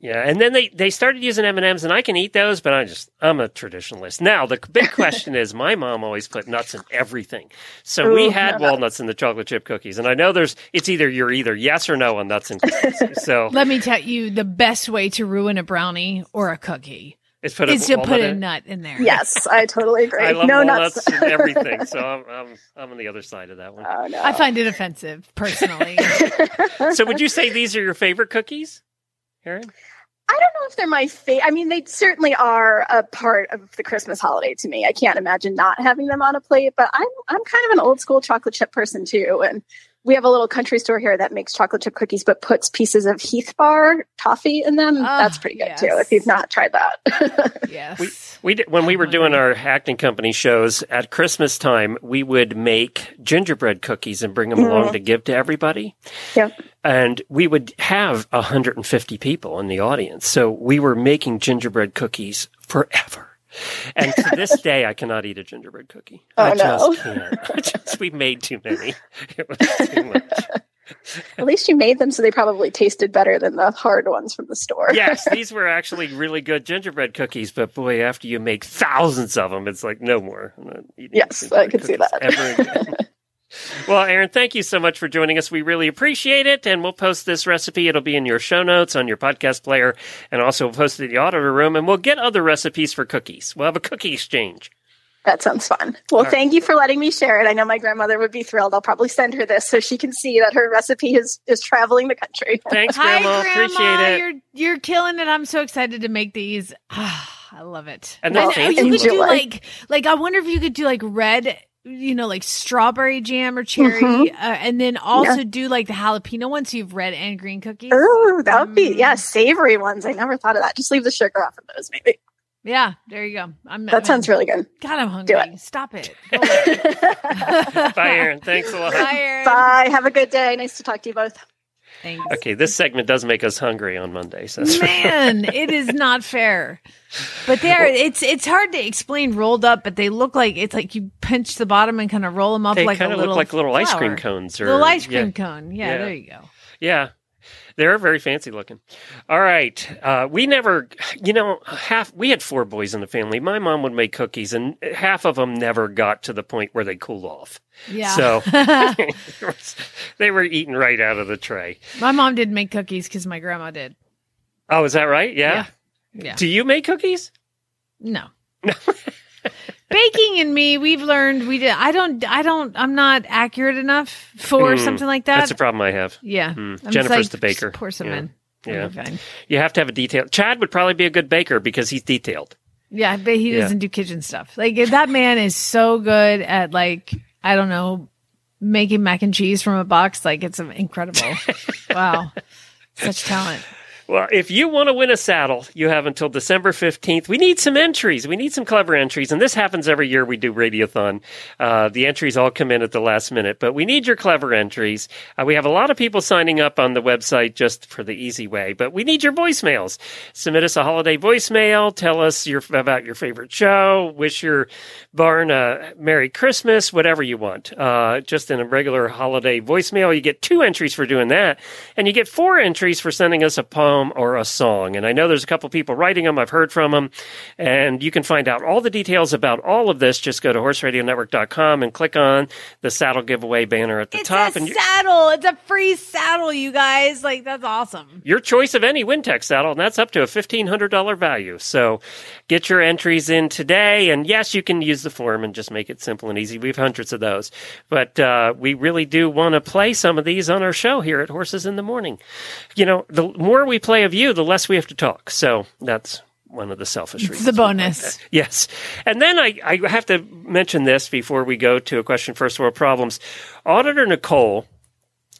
yeah. And then they they started using M and M's, and I can eat those, but I just I'm a traditionalist. Now the big question is, my mom always put nuts in everything, so we had no. walnuts in the chocolate chip cookies, and I know there's it's either you're either yes or no on nuts and cookies. So Let me tell you, the best way to ruin a brownie or a cookie it's put is a to put a in. nut in there. Yes, I totally agree. I love no walnuts nuts. and everything, so I'm, I'm I'm on the other side of that one. oh no. I find it offensive personally. So would you say these are your favorite cookies, Karen? I don't know if they're my favorite. I mean, they certainly are a part of the Christmas holiday to me. I can't imagine not having them on a plate. But I'm I'm kind of an old school chocolate chip person too, and we have a little country store here that makes chocolate chip cookies, but puts pieces of Heath Bar toffee in them. Ah, That's pretty good yes. too. If you've not tried that, yes. We did when we were doing our acting company shows at Christmas time. We would make gingerbread cookies and bring them along to give to everybody. Yep. And we would have 150 people in the audience, so we were making gingerbread cookies forever. And to this day, I cannot eat a gingerbread cookie. Oh, I Oh, no. just can't. I just we made too many. It was too much. at least you made them, so they probably tasted better than the hard ones from the store. yes, these were actually really good gingerbread cookies, but boy, after you make thousands of them, it's like no more. I'm not eating Yes, I can see that. Ever again. well, Erin, thank you so much for joining us. We really appreciate it, and we'll post this recipe. It'll be in your show notes on your podcast player, and also we'll post it in the auditor room, and we'll get other recipes for cookies. We'll have a cookie exchange. That sounds fun. Well, right. thank you for letting me share it. I know my grandmother would be thrilled. I'll probably send her this so she can see that her recipe is is traveling the country. Thanks, Hi, Grandma. Grandma. Appreciate it. You're you're killing it. I'm so excited to make these. Ah, I love it. And they're know you could do like like I wonder if you could do like red. You know, like strawberry jam or cherry, Mhm. uh, and then also do like the jalapeno ones. So you have red and green cookies. Ooh, that would be Mm. yeah, savory ones. I never thought of that. Just leave the sugar off of those, maybe. Yeah, there you go. I'm That sounds really good. God, I'm Do hungry. Stop it. Bye, Erin. Thanks a lot. Bye, Erin. Bye. Have a good day. Nice to talk to you both. Thanks. Okay, this segment does make us hungry on Monday. Sure. Man, it is not fair. But they're it's it's hard to explain rolled up, but they look like it's like you pinch the bottom and kind of roll them up They like kind of look like little ice cream cones or little ice yeah. cream cone. Yeah, Yeah. there you go. Yeah. They're very fancy looking. All right. Uh, we never, you know, half, we had four boys in the family. My mom would make cookies and half of them never got to the point where they cooled off. Yeah. So they were eaten right out of the tray. my mom didn't make cookies because my grandma did. Oh, is that right? Yeah. Yeah. Do you make cookies? No. Baking and me, we've learned we did. I don't. I don't. I'm not accurate enough for Hmm, something like that. That's a problem I have. yeah. Hmm. Jennifer's like, the baker. Pour some Yeah. in. Yeah. You have to have a detail. Chad would probably be a good baker because he's detailed. Yeah, but he Yeah. doesn't do kitchen stuff. Like that man is so good at like I don't know making mac and cheese from a box. Like it's incredible. wow, such talent. Well, if you want to win a saddle, you have until December 15th. We need some entries. We need some clever entries. And this happens every year we do Radiothon. Uh, the entries all come in at the last minute, but we need your clever entries. Uh, we have a lot of people signing up on the website just for the easy way, but we need your voicemails. Submit us a holiday voicemail. Tell us your, about your favorite show. Wish your barn a Merry Christmas, whatever you want. Uh, just in a regular holiday voicemail, you get two entries for doing that. And you get four entries for sending us a poem or a song. And I know there's a couple people writing them. I've heard from them. And you can find out all the details about all of this. Just go to horseradionetwork.com and click on the saddle giveaway banner at the It's top. and you- saddle. It's a free saddle, you guys. Like that's awesome. your choice of any Wintec saddle, and that's up to a $1,500 value. So get your entries in today. And yes, you can use the form and just make it simple and easy. We have hundreds of those. But uh, we really do want to play some of these on our show here at Horses in the Morning. You know, the more we play of you, the less we have to talk. So that's one of the selfish reasons. It's a bonus. Yes. And then I, I have to mention this before we go to a question first world problems. Auditor Nicole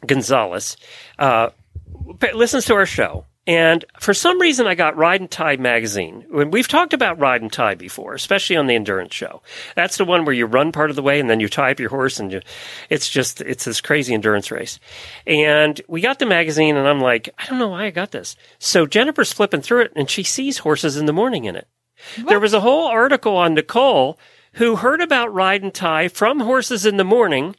Gonzalez uh, listens to our show. And for some reason, I got Ride and Tie magazine. We've talked about Ride and Tie before, especially on the endurance show. That's the one where you run part of the way and then you tie up your horse, and you, it's just it's this crazy endurance race. And we got the magazine, and I'm like, I don't know why I got this. So Jennifer's flipping through it, and she sees horses in the morning in it. There was a whole article on Nicole who heard about Ride and Tie from Horses in the Morning,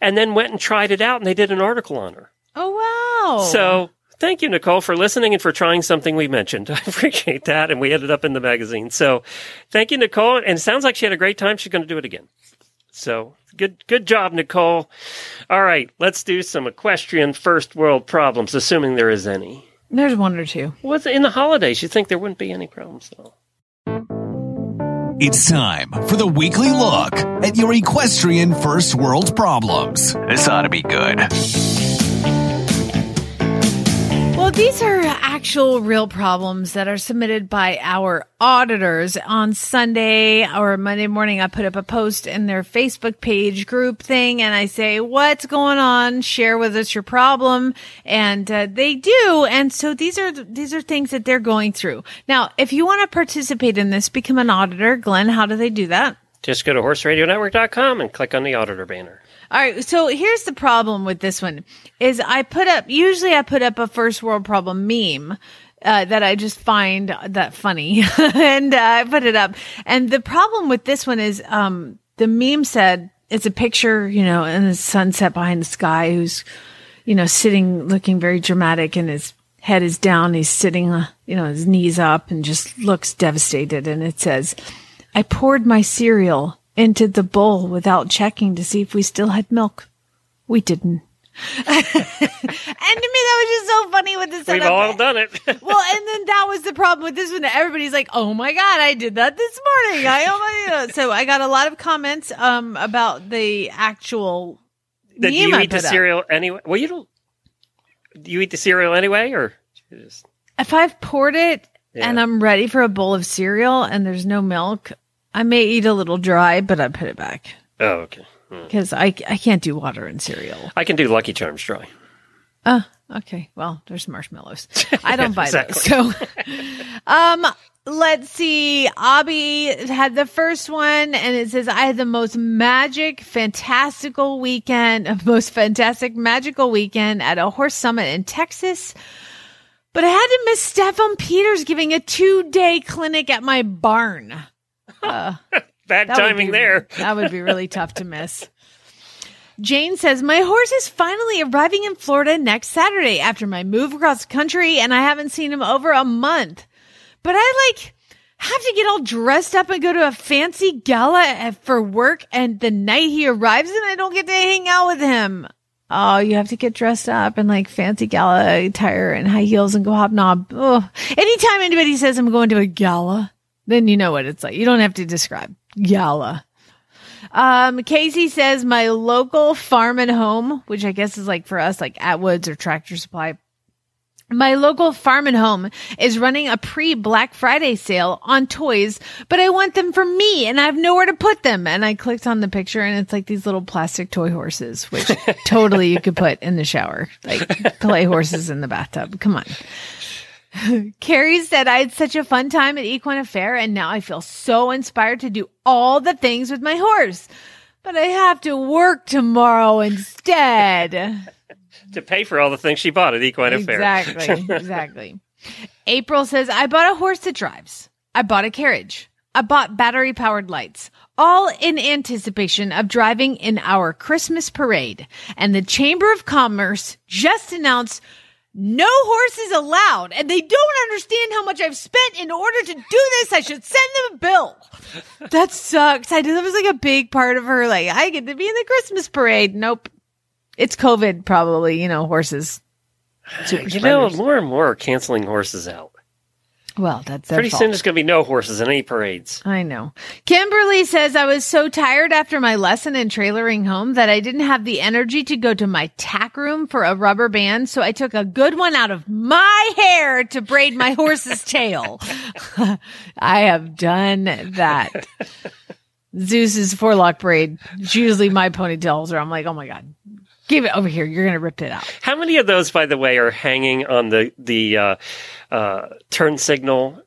and then went and tried it out, and they did an article on her. Oh wow. So thank you, Nicole, for listening and for trying something we mentioned. I appreciate that. And we ended up in the magazine. So thank you, Nicole. And it sounds like she had a great time. She's going to do it again. So good, good job, Nicole. All right. Let's do some equestrian first world problems, assuming there is any. there's one or two. What's in the holidays? You think there wouldn't be any problems though? It's time for the weekly look at your equestrian first world problems. This ought to be good. These are actual real problems that are submitted by our auditors. On Sunday or Monday morning, I put up a post in their Facebook page group thing and I say, what's going on? Share with us your problem. And uh, they do. And so these are, these are things that they're going through. Now, if you want to participate in this, become an auditor. Glenn, how do they do that? Just go to horseradionetwork.com and click on the auditor banner. All right. So here's the problem with this one is I put up, usually I put up a first world problem meme. Uh, that I just find that funny and uh, I put it up. And the problem with this one is, um, the meme said it's a picture, you know, and the sunset behind the sky who's, you know, sitting looking very dramatic and his head is down. He's sitting, uh, you know, his knees up and just looks devastated. And it says, I poured my cereal into the bowl without checking to see if we still had milk. We didn't. and to me, that was just so funny with the We've setup. all done it. well, and then that was the problem with this one. Everybody's like, "Oh my god, I did that this morning." I oh my god. So I got a lot of comments um about the actual That meme you I eat the up. cereal anyway? Well, you don't. Do you eat the cereal anyway, or just If I've poured it and I'm ready for a bowl of cereal and there's no milk, I may eat a little dry, but I put it back oh okay. because I I can't do water and cereal. I can do Lucky Charms dry. Uh, okay. Well, there's marshmallows. I don't buy exactly. those. So, um, let's see. Abby had the first one and it says, I had the most magic, fantastical weekend, most fantastic, magical weekend at a horse summit in Texas. But I had to miss Steffen Peters giving a two day clinic at my barn. Bad That timing be- there. That would be really tough to miss. Jane says, My horse is finally arriving in Florida next Saturday after my move across the country, and I haven't seen him over a month. But I like have to get all dressed up and go to a fancy gala for work, and the night he arrives, and I don't get to hang out with him. Oh, you have to get dressed up in like fancy gala attire and high heels and go hobnob. Oh, anytime anybody says I'm going to a gala, then you know what it's like. You don't have to describe gala. Um, Casey says my local farm and home, which I guess is like for us, like Atwoods or Tractor Supply. My local farm and home is running a pre Black Friday sale on toys, but I want them for me and I have nowhere to put them. And I clicked on the picture and it's like these little plastic toy horses, which totally you could put in the shower, like play horses in the bathtub. Come on. Carrie said I had such a fun time at Equine Affair and now I feel so inspired to do all the things with my horse. But I have to work tomorrow instead. To pay for all the things she bought at Equine Affair. Exactly. Exactly. April says, I bought a horse that drives. I bought a carriage. I bought battery powered lights, all in anticipation of driving in our Christmas parade. And the Chamber of Commerce just announced no horses allowed. And they don't understand how much I've spent in order to do this. I should send them a bill. That sucks. I did that was like a big part of her. Like, I get to be in the Christmas parade. Nope. It's COVID, probably, you know, horses. You know, more and more are canceling horses out. Well, that's Pretty fault. soon there's going to be no horses in any parades. I know. Kimberly says I was so tired after my lesson in trailering home that I didn't have the energy to go to my tack room for a rubber band. So I took a good one out of my hair to braid my horse's tail. I have done that. Zeus's forelock braid. It's usually my ponytails or I'm like, oh my God, give it over here. You're going to rip it out. How many of those, by the way, are hanging on the the uh, uh, turn signal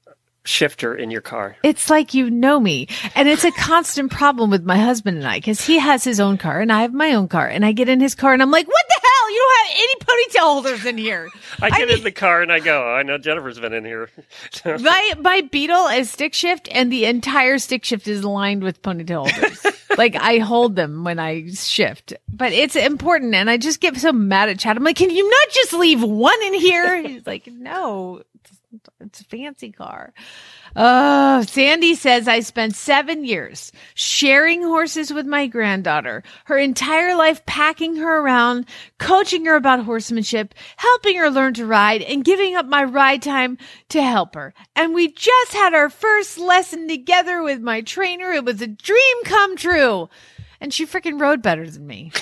shifter in your car? It's like you know me. And it's a constant problem with my husband and I because he has his own car and I have my own car. And I get in his car and I'm like, what the hell? You don't have any ponytail holders in here. I get mean- in the car and I go, oh, I know Jennifer's been in here. My, my Beetle is stick shift and the entire stick shift is lined with ponytail holders. Like I hold them when I shift, but it's important. And I just get so mad at Chad. I'm like, can you not just leave one in here? He's like, no, it's, it's a fancy car. Oh, Sandy says I spent seven years sharing horses with my granddaughter, her entire life packing her around, coaching her about horsemanship, helping her learn to ride, and giving up my ride time to help her. And we just had our first lesson together with my trainer. It was a dream come true. And she freaking rode better than me.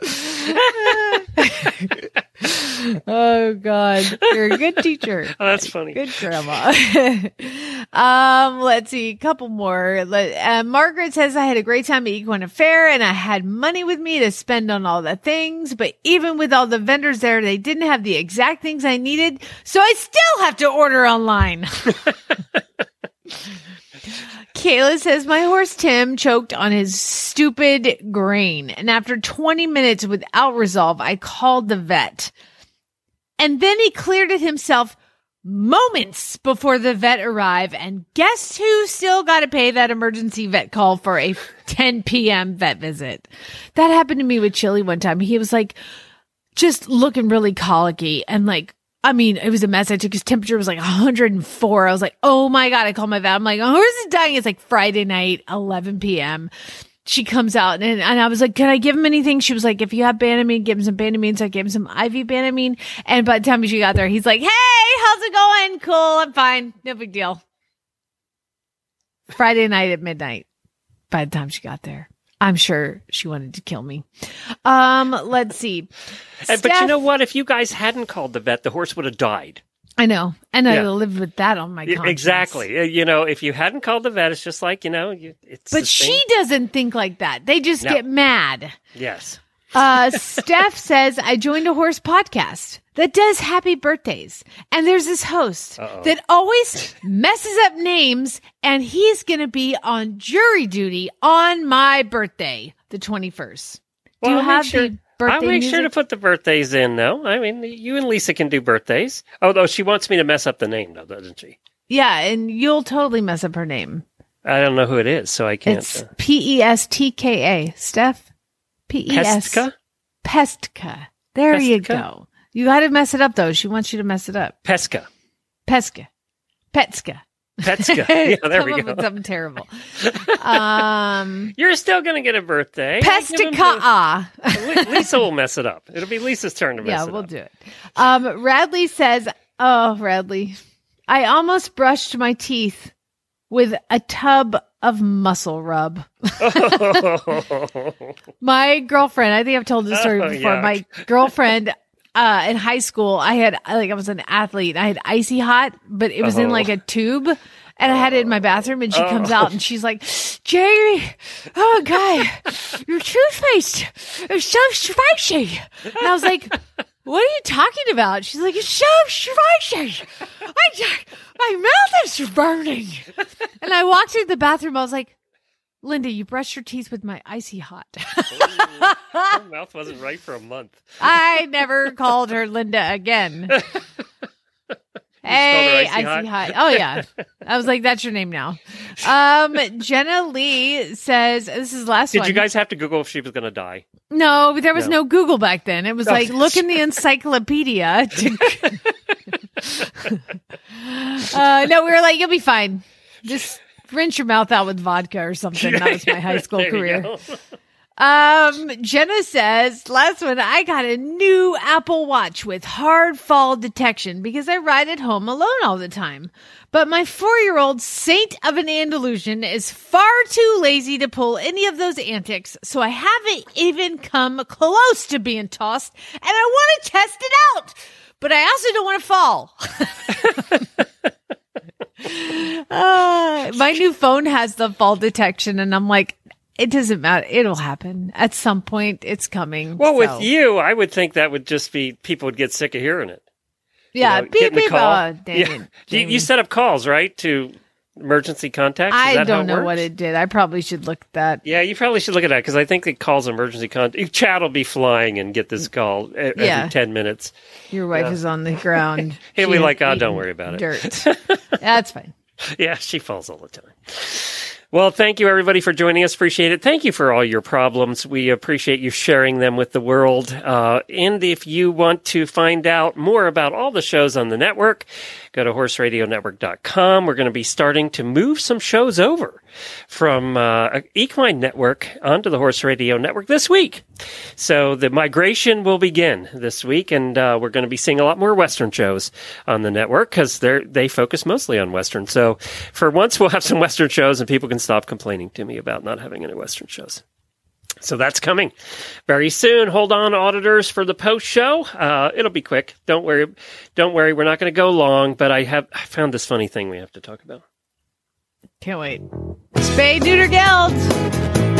oh God, you're a good teacher. Oh, that's funny. Good grandma. um, let's see, a couple more. Let, uh, Margaret says I had a great time at Equine Fair and I had money with me to spend on all the things, but even with all the vendors there, they didn't have the exact things I needed, so I still have to order online. Kayla says my horse Tim choked on his stupid grain, and after 20 minutes without resolve, I called the vet. And then he cleared it himself moments before the vet arrived. And guess who still got to pay that emergency vet call for a 10 p.m. vet visit? That happened to me with Chili one time. He was like, just looking really colicky and like, I mean, it was a mess. I took his temperature was like 104. I was like, oh my God. I called my vet. I'm like, oh, is dying. It's like Friday night, 11 p.m. She comes out and, and I was like, can I give him anything? She was like, if you have Banamine, give him some Banamine. So I gave him some IV Banamine. And by the time she got there, he's like, hey, how's it going? Cool. I'm fine. No big deal. Friday night at midnight by the time she got there. I'm sure she wanted to kill me. Um, let's see. Uh, but you know what? If you guys hadn't called the vet, the horse would have died. I know, and I Yeah. lived with that on my conscience. Exactly. You know, if you hadn't called the vet, it's just like you know, you, it's. But she same- doesn't think like that. They just No. get mad. Yes. Uh, Steph says, I joined a horse podcast that does happy birthdays. And there's this host Uh-oh. that always messes up names and he's going to be on jury duty on my birthday, the 21st. Do you I'll have sure, the birthday I'll make sure to put the birthdays in, though. I mean, you and Lisa can do birthdays. Although she wants me to mess up the name, though, doesn't she? Yeah. And you'll totally mess up her name. I don't know who it is, so I can't. It's uh, P E S T K A. Steph? P E S. Pestka? Pestka. There you go. You got to mess it up though. She wants you to mess it up. Pesca. Pesca. Petska. Petska. Yeah, there Come we up go. with something terrible. Um, You're still going to get a birthday. Give 'em to- Pestica. Lisa will mess it up. It'll be Lisa's turn to mess Yeah, it we'll up. Yeah, we'll do it. Um, Radley says, "Oh, Radley, I almost brushed my teeth with a tub of muscle rub." my girlfriend, I think I've told this story Oh, before. yuck. My girlfriend. Uh, in high school, I had like I was an athlete. I had icy hot, but it was in Oh. like a tube, and I had it in my bathroom. And she comes out and she's like, "Jerry, oh god, your toothpaste is so spicy." And I was like, What are you talking about? She's like, it's so spicy. I, my mouth is burning. And I walked into the bathroom. I was like, Linda, you brushed your teeth with my icy hot. Her mouth wasn't right for a month. I never called her Linda again. Hey, Icy Hot? hot. Oh yeah. I was like, that's your name now. Um, Jenna Lee says this is the last Did one. you guys have to Google if she was going to die? No, there was No. no. Google back then. It was like look in the encyclopedia. To... uh, no, we were like, you'll be fine. Just rinse your mouth out with vodka or something. That was my high school career. Um, Jenna says, last one, I got a new Apple Watch with hard fall detection because I ride at home alone all the time. But my four year old saint of an Andalusian is far too lazy to pull any of those antics, so I haven't even come close to being tossed, and I want to test it out. But I also don't want to fall. uh, my new phone has the fall detection, and I'm like, it doesn't matter. It'll happen at some point. It's coming. Well, so. with you, I would think that would just be people would get sick of hearing it. You yeah, know, beep beep. Oh, Yeah. You, you set up calls, right, to emergency contacts? Is I don't know works? what it did. I probably should look at that. Yeah, you probably should look at that because I think it calls emergency contact. Chad will be flying and get this call every Yeah. 10 minutes. Your wife is on the ground. He'll be like, "Ah, don't worry about it." Dirt. That's fine. Yeah, she falls all the time. Well, thank you everybody for joining us. Appreciate it. Thank you for all your problems. We appreciate you sharing them with the world. Uh, and if you want to find out more about all the shows on the network, go to horseradionetwork.com. We're going to be starting to move some shows over from uh, Equine Network onto the Horse Radio Network this week. So the migration will begin this week, and uh, we're going to be seeing a lot more Western shows on the network because they they focus mostly on Western. So for once, we'll have some Western shows, and people can stop complaining to me about not having any Western shows. So that's coming very soon. Hold on, auditors, for the post show. Uh, it'll be quick. Don't worry. Don't worry. We're not going to go long. But I have I found this funny thing we have to talk about. Can't wait. Spay Neuter Guild.